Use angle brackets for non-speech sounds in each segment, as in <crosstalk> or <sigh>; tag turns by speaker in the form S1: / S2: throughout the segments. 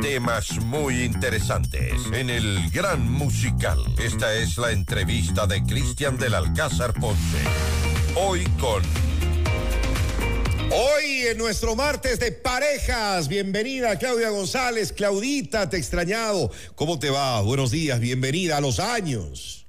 S1: Temas muy interesantes en el Gran Musical. Esta es la entrevista de Cristian del Alcázar Ponce. Hoy con
S2: Hoy en nuestro martes de parejas, bienvenida Claudia González, Claudita, te he extrañado. ¿Cómo te va? Buenos días, bienvenida a los años.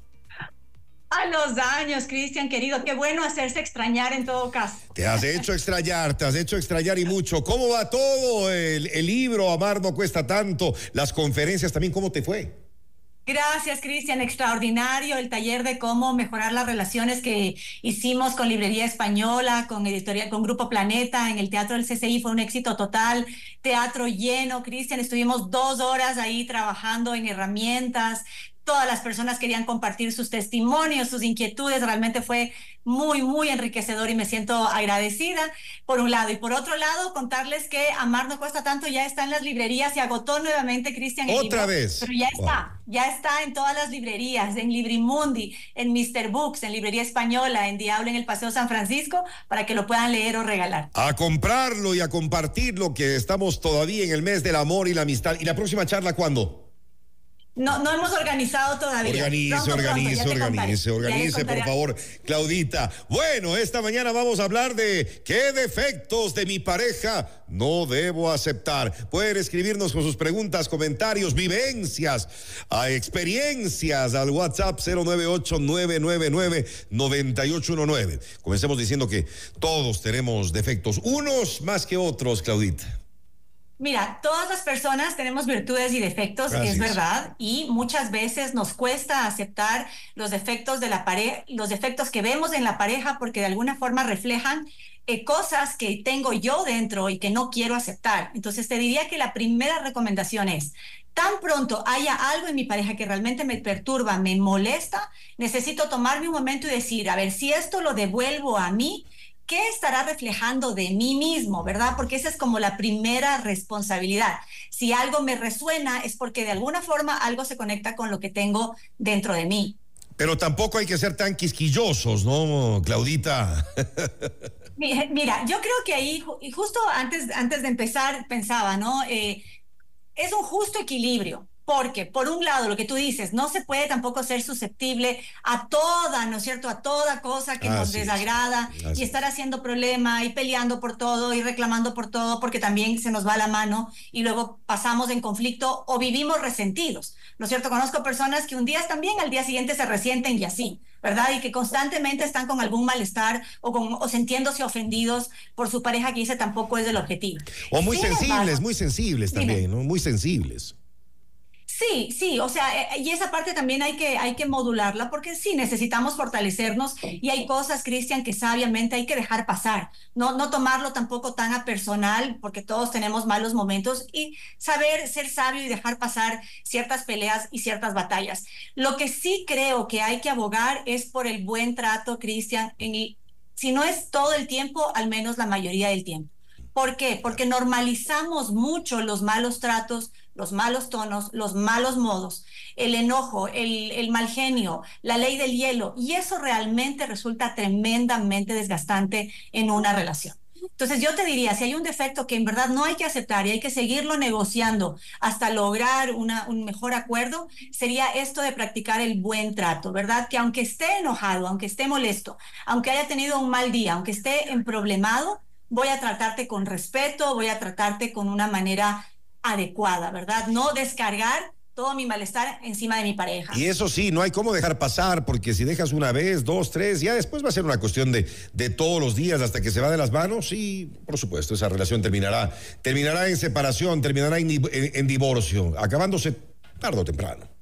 S3: A los años, Cristian, querido, qué bueno hacerse extrañar en todo caso.
S2: Te has hecho extrañar, te has hecho extrañar y mucho. ¿Cómo va todo? El, el libro, Amar no cuesta tanto, las conferencias también, ¿cómo te fue?
S3: Gracias, Cristian. Extraordinario el taller de cómo mejorar las relaciones que hicimos con Librería Española, con editorial, con Grupo Planeta, en el Teatro del CCI. Fue un éxito total. Teatro lleno, Cristian. Estuvimos dos horas ahí trabajando en herramientas, todas las personas querían compartir sus testimonios, sus inquietudes. Realmente fue muy, muy enriquecedor y me siento agradecida, por un lado. Y por otro lado, contarles que Amar no cuesta tanto ya está en las librerías y agotó nuevamente Cristian.
S2: Otra vez.
S3: Pero ya está, ya está en todas las librerías, en Librimundi, en Mr. Books, en Librería Española, en Diablo, en el Paseo San Francisco, para que lo puedan leer o regalar.
S2: A comprarlo y a compartirlo, que estamos todavía en el mes del amor y la amistad. ¿Y la próxima charla cuándo?
S3: No, no hemos organizado todavía.
S2: Organice, organice, organice, organice, por favor, Claudita. Bueno, esta mañana vamos a hablar de qué defectos de mi pareja no debo aceptar. Pueden escribirnos con sus preguntas, comentarios, vivencias, a experiencias al WhatsApp 098-999-9819. Comencemos diciendo que todos tenemos defectos, unos más que otros, Claudita.
S3: Mira, todas las personas tenemos virtudes y defectos, es verdad, y muchas veces nos cuesta aceptar los defectos de la pareja, los defectos que vemos en la pareja porque de alguna forma reflejan eh, cosas que tengo yo dentro y que no quiero aceptar. Entonces te diría que la primera recomendación es, tan pronto haya algo en mi pareja que realmente me perturba, me molesta, necesito tomarme un momento y decir, a ver, si esto lo devuelvo a mí, ¿qué estará reflejando de mí mismo, verdad? Porque esa es como la primera responsabilidad. Si algo me resuena es porque de alguna forma algo se conecta con lo que tengo dentro de mí.
S2: Pero tampoco hay que ser tan quisquillosos, ¿no, Claudita? <laughs>
S3: Mira, yo creo que ahí, justo antes, antes de empezar, pensaba, ¿no? Eh, es un justo equilibrio. Porque, por un lado, lo que tú dices, no se puede tampoco ser susceptible a toda, ¿no es cierto?, a toda cosa que nos desagrada y estar haciendo problema y peleando por todo y reclamando por todo, porque también se nos va la mano y luego pasamos en conflicto o vivimos resentidos, ¿no es cierto? Conozco personas que un día están bien, al día siguiente se resienten y así, ¿verdad? Y que constantemente están con algún malestar o, con, o sintiéndose ofendidos por su pareja que ese tampoco es el objetivo.
S2: O muy sensibles, muy sensibles también, ¿no? Muy sensibles.
S3: Sí, sí, o sea, eh, y esa parte también hay que, hay que modularla porque sí, necesitamos fortalecernos y hay cosas, Cristian, que sabiamente hay que dejar pasar, no, no tomarlo tampoco tan a personal porque todos tenemos malos momentos y saber ser sabio y dejar pasar ciertas peleas y ciertas batallas. Lo que sí creo que hay que abogar es por el buen trato, Cristian, si no es todo el tiempo, al menos la mayoría del tiempo. ¿Por qué? Porque normalizamos mucho los malos tratos, los malos tonos, los malos modos, el enojo, el, mal genio, la ley del hielo, y eso realmente resulta tremendamente desgastante en una relación. Entonces yo te diría, si hay un defecto que en verdad no hay que aceptar y hay que seguirlo negociando hasta lograr un mejor acuerdo, sería esto de practicar el buen trato, ¿verdad? Que aunque esté enojado, aunque esté molesto, aunque haya tenido un mal día, aunque esté emproblemado, voy a tratarte con respeto, voy a tratarte con una manera adecuada, ¿verdad? No descargar todo mi malestar encima de mi pareja.
S2: Y eso sí, no hay cómo dejar pasar, porque si dejas una vez, dos, tres, ya después va a ser una cuestión de, de todos los días hasta que se va de las manos y, por supuesto, esa relación terminará, terminará en separación, terminará en, en divorcio, acabándose tarde o temprano.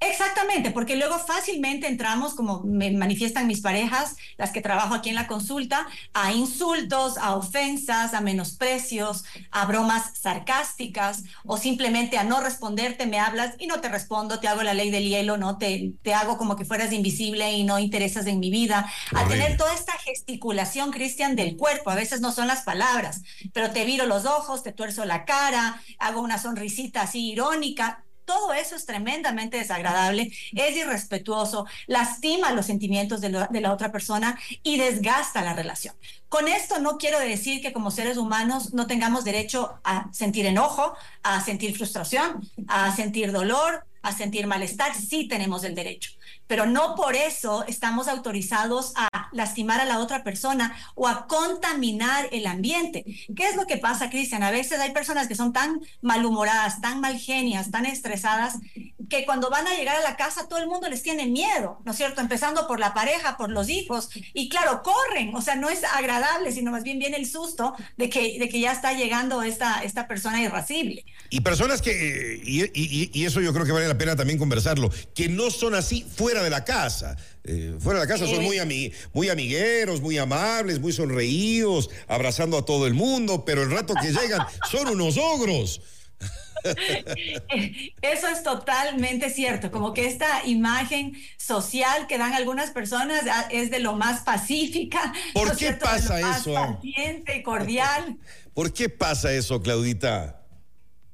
S3: Exactamente, porque luego fácilmente entramos, como me manifiestan mis parejas, las que trabajo aquí en la consulta, a insultos, a ofensas, a menosprecios, a bromas sarcásticas o simplemente a no responderte, me hablas y no te respondo, te hago la ley del hielo, no te, te hago como que fueras invisible y no interesas en mi vida. A tener toda esta gesticulación, Cristian, del cuerpo, a veces no son las palabras, pero te viro los ojos, te tuerzo la cara, hago una sonrisita así irónica Todo eso es tremendamente desagradable, es irrespetuoso, lastima los sentimientos de, la otra persona y desgasta la relación. Con esto no quiero decir que como seres humanos no tengamos derecho a sentir enojo, a sentir frustración, a sentir dolor, a sentir malestar. Sí tenemos el derecho pero no por eso estamos autorizados a lastimar a la otra persona o a contaminar el ambiente. ¿Qué es lo que pasa, Cristian? A veces hay personas que son tan malhumoradas, tan malgenias, tan estresadas, que cuando van a llegar a la casa todo el mundo les tiene miedo, ¿no es cierto? Empezando por la pareja, por los hijos, y claro, corren, o sea, no es agradable, sino más bien viene el susto de que, de que ya está llegando esta, esta persona irascible.
S2: Y personas que, y, y eso yo creo que vale la pena también conversarlo, que no son así fuera de la casa. Eh, fuera de la casa son muy, muy amigueros, muy amables, muy sonreídos, abrazando a todo el mundo, pero el rato que llegan son unos ogros. <laughs>
S3: Eso es totalmente cierto, como que esta imagen social que dan algunas personas ah, es de lo más pacífica.
S2: ¿Por qué pasa eso?
S3: Paciente, cordial. <laughs>
S2: ¿Por qué pasa eso, Claudita?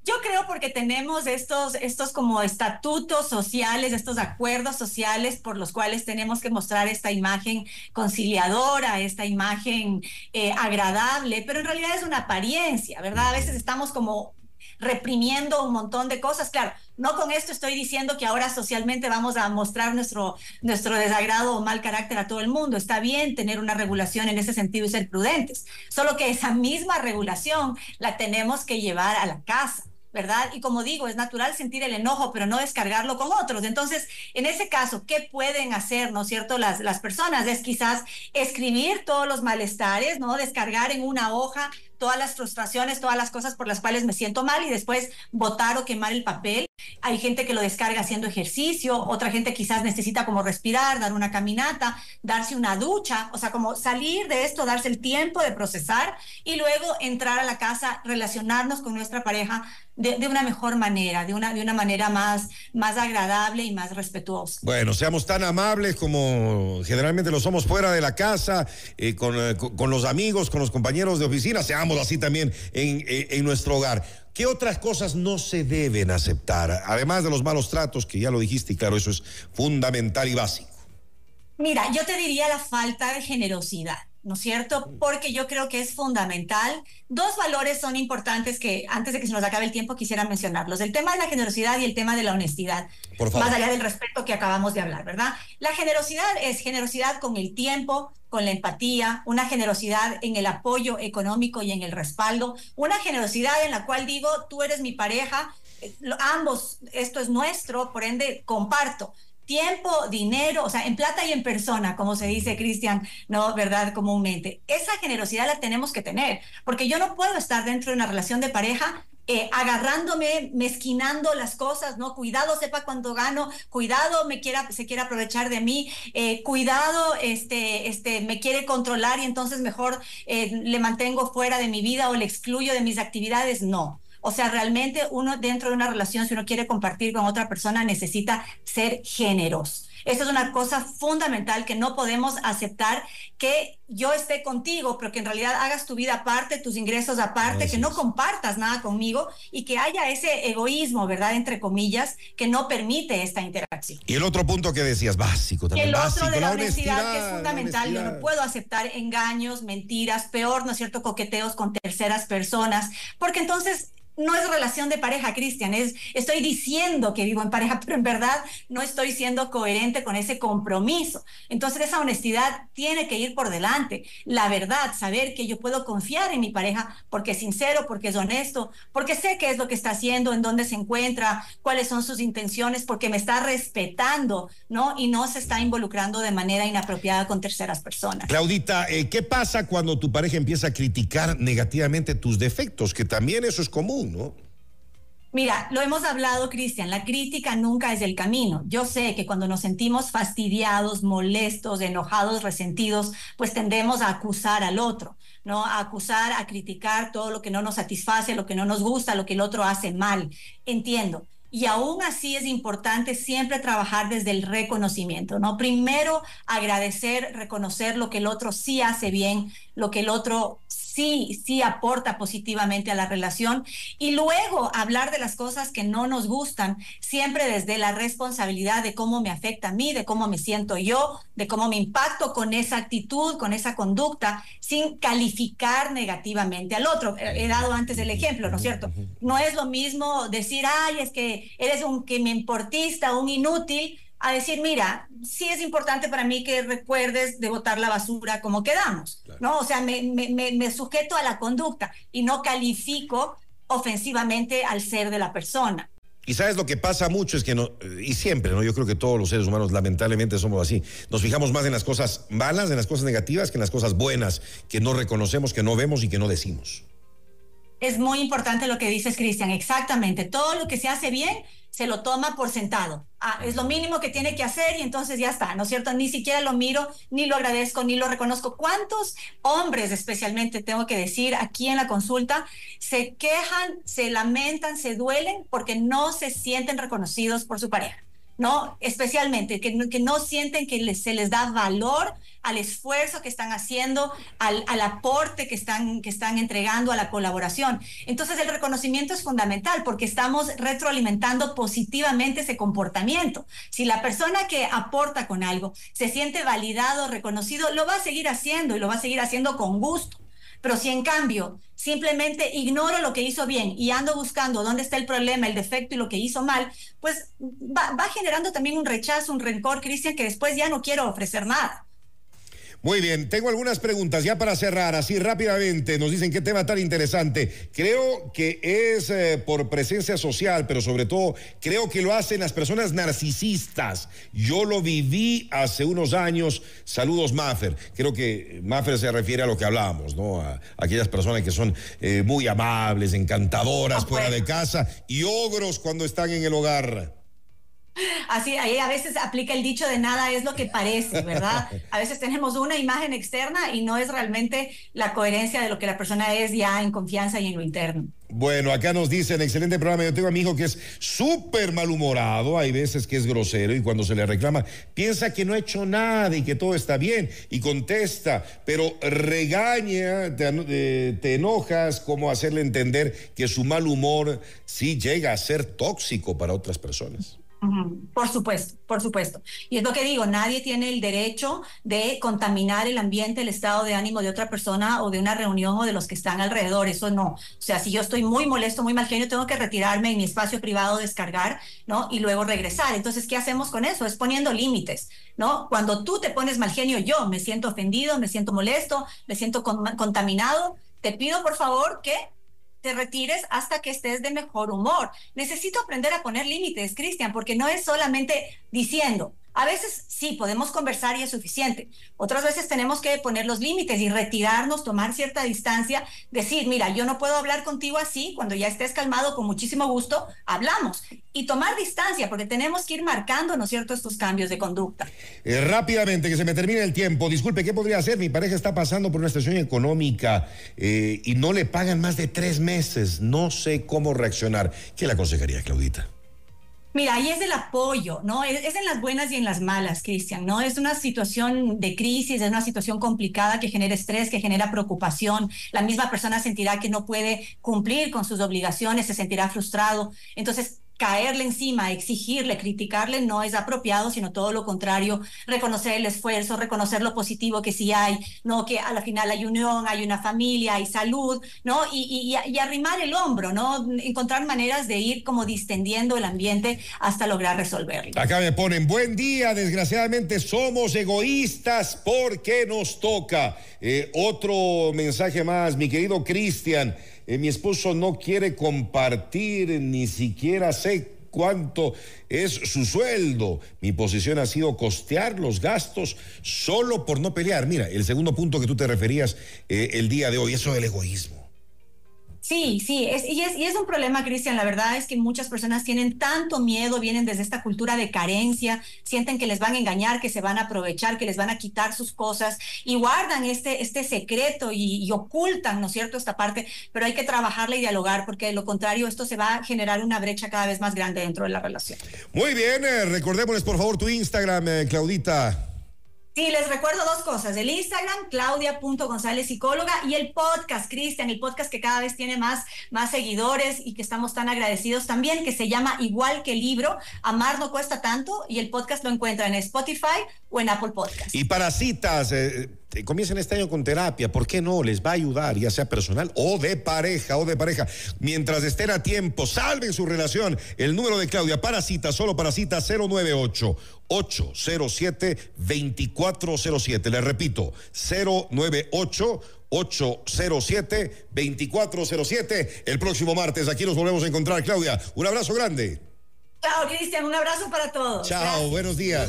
S3: Yo creo porque tenemos estos, estos como estatutos sociales, estos acuerdos sociales por los cuales tenemos que mostrar esta imagen conciliadora, esta imagen eh, agradable, pero en realidad es una apariencia, ¿verdad? A veces estamos como reprimiendo un montón de cosas. Claro, no con esto estoy diciendo que ahora socialmente vamos a mostrar nuestro, nuestro desagrado o mal carácter a todo el mundo. Está bien tener una regulación en ese sentido y ser prudentes. Solo que esa misma regulación la tenemos que llevar a la casa. ¿verdad? Y como digo, es natural sentir el enojo, pero no descargarlo con otros. Entonces, en ese caso, ¿qué pueden hacer, no es cierto, las, las personas? Es quizás escribir todos los malestares, ¿no? Descargar en una hoja todas las frustraciones, todas las cosas por las cuales me siento mal y después botar o quemar el papel. Hay gente que lo descarga haciendo ejercicio, otra gente quizás necesita como respirar, dar una caminata, darse una ducha, o sea, como salir de esto, darse el tiempo de procesar y luego entrar a la casa, relacionarnos con nuestra pareja de, una mejor manera, de una, de una manera más, más agradable y más respetuosa.
S2: Bueno, seamos tan amables como generalmente lo somos fuera de la casa, eh, con, eh, con, los amigos, con los compañeros de oficina, seamos así también en, en nuestro hogar. ¿Qué otras cosas no se deben aceptar? Además de los malos tratos, que ya lo dijiste, y claro, eso es fundamental y básico.
S3: Mira, yo te diría la falta de generosidad. ¿No es cierto? Porque yo creo que es fundamental. Dos valores son importantes que antes de que se nos acabe el tiempo quisiera mencionarlos. El tema de la generosidad y el tema de la honestidad. Más allá del respeto que acabamos de hablar, ¿verdad? La generosidad es generosidad con el tiempo, con la empatía, una generosidad en el apoyo económico y en el respaldo, una generosidad en la cual digo, tú eres mi pareja, eh, ambos, esto es nuestro, por ende, comparto tiempo, dinero, o sea, en plata y en persona, como se dice, Cristian, ¿no? ¿Verdad? Comúnmente. Esa generosidad la tenemos que tener, porque yo no puedo estar dentro de una relación de pareja eh, agarrándome, mezquinando las cosas, ¿no? Cuidado, sepa cuánto gano, cuidado, me quiera, se quiere aprovechar de mí, eh, cuidado, este, este, me quiere controlar y entonces mejor eh, le mantengo fuera de mi vida o le excluyo de mis actividades. No. O sea, realmente uno dentro de una relación, si uno quiere compartir con otra persona, necesita ser generoso. Esto es una cosa fundamental que no podemos aceptar que yo esté contigo, pero que en realidad hagas tu vida aparte, tus ingresos aparte, que no compartas nada conmigo y que haya ese egoísmo, ¿verdad? Entre comillas, que no permite esta interacción.
S2: Y el otro punto que decías, básico también.
S3: El
S2: otro
S3: de la, honestidad, que es fundamental. Yo no puedo aceptar engaños, mentiras, peor, ¿no es cierto?, coqueteos con terceras personas, porque entonces no es relación de pareja, Cristian, es estoy diciendo que vivo en pareja, <laughs> pero en verdad no estoy siendo coherente con ese compromiso. Entonces esa honestidad tiene que ir por delante. La verdad, saber que yo puedo confiar en mi pareja porque es sincero, porque es honesto, porque sé qué es lo que está haciendo, en dónde se encuentra, cuáles son sus intenciones, porque me está respetando, ¿no? Y no se está involucrando de manera inapropiada con terceras personas.
S2: Claudita, eh, ¿qué pasa cuando tu pareja empieza a criticar negativamente tus defectos? Que también eso es común.
S3: Mira, lo hemos hablado, Cristian, la crítica nunca es el camino. Yo sé que cuando nos sentimos fastidiados, molestos, enojados, resentidos, pues tendemos a acusar al otro, ¿no? A acusar, a criticar todo lo que no nos satisface, lo que no nos gusta, lo que el otro hace mal. Entiendo. Y aún así es importante siempre trabajar desde el reconocimiento, ¿no? Primero agradecer, reconocer lo que el otro sí hace bien, lo que el otro sí, sí aporta positivamente a la relación. Y luego hablar de las cosas que no nos gustan, siempre desde la responsabilidad de cómo me afecta a mí, de cómo me siento yo, de cómo me impacto con esa actitud, con esa conducta, sin calificar negativamente al otro. He dado antes el ejemplo, ¿no es cierto? No es lo mismo decir, ay, es que eres un que me importista, un inútil, a decir, mira, sí es importante para mí que recuerdes de botar la basura como quedamos, ¿no? O sea, me, me, me, sujeto a la conducta y no califico ofensivamente al ser de la persona.
S2: Y sabes lo que pasa mucho es que no, y siempre, ¿no? Yo creo que todos los seres humanos lamentablemente somos así. Nos fijamos más en las cosas malas, en las cosas negativas, que en las cosas buenas, que no reconocemos, que no vemos y que no decimos.
S3: Es muy importante lo que dices, Cristian, exactamente. Todo lo que se hace bien se lo toma por sentado. Ah, es lo mínimo que tiene que hacer y entonces ya está, ¿no es cierto? Ni siquiera lo miro, ni lo agradezco, ni lo reconozco. ¿Cuántos hombres especialmente, tengo que decir, aquí en la consulta, se quejan, se lamentan, se duelen porque no se sienten reconocidos por su pareja? ¿No? Especialmente, que, no sienten que se les da valor al esfuerzo que están haciendo, al, al, aporte que están, que están entregando a la colaboración. Entonces, el reconocimiento es fundamental porque estamos retroalimentando positivamente ese comportamiento. Si la persona que aporta con algo se siente validado, reconocido, lo va a seguir haciendo y lo va a seguir haciendo con gusto. Pero si en cambio simplemente ignoro lo que hizo bien y ando buscando dónde está el problema, el defecto y lo que hizo mal, pues va, va generando también un rechazo, un rencor, Cristian, que después ya no quiero ofrecer nada.
S2: Muy bien, tengo algunas preguntas ya para cerrar, así rápidamente. Nos dicen qué tema tan interesante. Creo que es eh, por presencia social, pero sobre todo creo que lo hacen las personas narcisistas. Yo lo viví hace unos años. Saludos, Maffer. Creo que Maffer se refiere a lo que hablábamos, ¿no? A, aquellas personas que son eh, muy amables, encantadoras fuera de casa y ogros cuando están en el hogar.
S3: Así, ahí a veces aplica el dicho de nada es lo que parece, ¿verdad? A veces tenemos una imagen externa y no es realmente la coherencia de lo que la persona es ya en confianza y en lo interno.
S2: Bueno, acá nos dicen, excelente programa, yo tengo a mi hijo que es súper malhumorado, hay veces que es grosero y cuando se le reclama piensa que no ha hecho nada y que todo está bien y contesta, pero regaña, te, eh, te enojas, como hacerle entender que su mal humor sí llega a ser tóxico para otras personas.
S3: Por supuesto, por supuesto. Y es lo que digo, nadie tiene el derecho de contaminar el ambiente, el estado de ánimo de otra persona o de una reunión o de los que están alrededor, eso no. O sea, si yo estoy muy molesto, muy mal genio, tengo que retirarme en mi espacio privado, descargar, ¿no? Y luego regresar. Entonces, ¿qué hacemos con eso? Es poniendo límites, ¿no? Cuando tú te pones mal genio, yo me siento ofendido, me siento molesto, me siento contaminado, te pido por favor que te retires hasta que estés de mejor humor. Necesito aprender a poner límites, Cristian, porque no es solamente diciendo, a veces sí, podemos conversar y es suficiente. Otras veces tenemos que poner los límites y retirarnos, tomar cierta distancia, decir, mira, yo no puedo hablar contigo así, cuando ya estés calmado, con muchísimo gusto, hablamos. Y tomar distancia, porque tenemos que ir marcando, ¿no es cierto?, estos cambios de conducta.
S2: Eh, rápidamente, que se me termine el tiempo. Disculpe, ¿qué podría hacer? Mi pareja está pasando por una situación económica eh, y no le pagan más de tres meses. No sé cómo reaccionar. ¿Qué le aconsejaría, Claudita?
S3: Mira, ahí es el apoyo, ¿no? Es, en las buenas y en las malas, Cristian, ¿no? Es una situación de crisis, es una situación complicada que genera estrés, que genera preocupación. La misma persona sentirá que no puede cumplir con sus obligaciones, se sentirá frustrado. Entonces, caerle encima, exigirle, criticarle no es apropiado, sino todo lo contrario, reconocer el esfuerzo, reconocer lo positivo que sí hay, ¿no? Que a la final hay unión, hay una familia, hay salud, ¿no? Y, y, arrimar el hombro, ¿no? Encontrar maneras de ir como distendiendo el ambiente hasta lograr resolverlo.
S2: Acá me ponen, buen día, desgraciadamente somos egoístas porque nos toca. Eh, otro mensaje más, mi querido Cristian. Eh, mi esposo no quiere compartir, ni siquiera sé cuánto es su sueldo. Mi posición ha sido costear los gastos solo por no pelear. Mira, el segundo punto que tú te referías eh, el día de hoy, eso del egoísmo.
S3: Sí, sí, es, y, es, y es un problema, Cristian. La verdad es que muchas personas tienen tanto miedo, vienen desde esta cultura de carencia, sienten que les van a engañar, que se van a aprovechar, que les van a quitar sus cosas y guardan este, este secreto y, ocultan, ¿no es cierto?, esta parte, pero hay que trabajarla y dialogar porque de lo contrario esto se va a generar una brecha cada vez más grande dentro de la relación.
S2: Muy bien, eh, recordémosles por favor tu Instagram, eh, Claudita.
S3: Sí, les recuerdo dos cosas. El Instagram, claudia.gonzález psicóloga, y el podcast, Cristian, el podcast que cada vez tiene más, más seguidores y que estamos tan agradecidos también, que se llama Igual que el libro, Amar no cuesta tanto, y el podcast lo encuentran en Spotify o en Apple Podcast.
S2: Y para citas, eh, comiencen este año con terapia, ¿por qué no? Les va a ayudar, ya sea personal o de pareja o de pareja. Mientras estén a tiempo, salven su relación. El número de Claudia para citas, solo para citas 098 807 2407. Le repito, 098 807 2407. El próximo martes aquí nos volvemos a encontrar, Claudia. Un abrazo grande.
S3: Chao, Cristian. Un abrazo para todos.
S2: Chao, buenos días.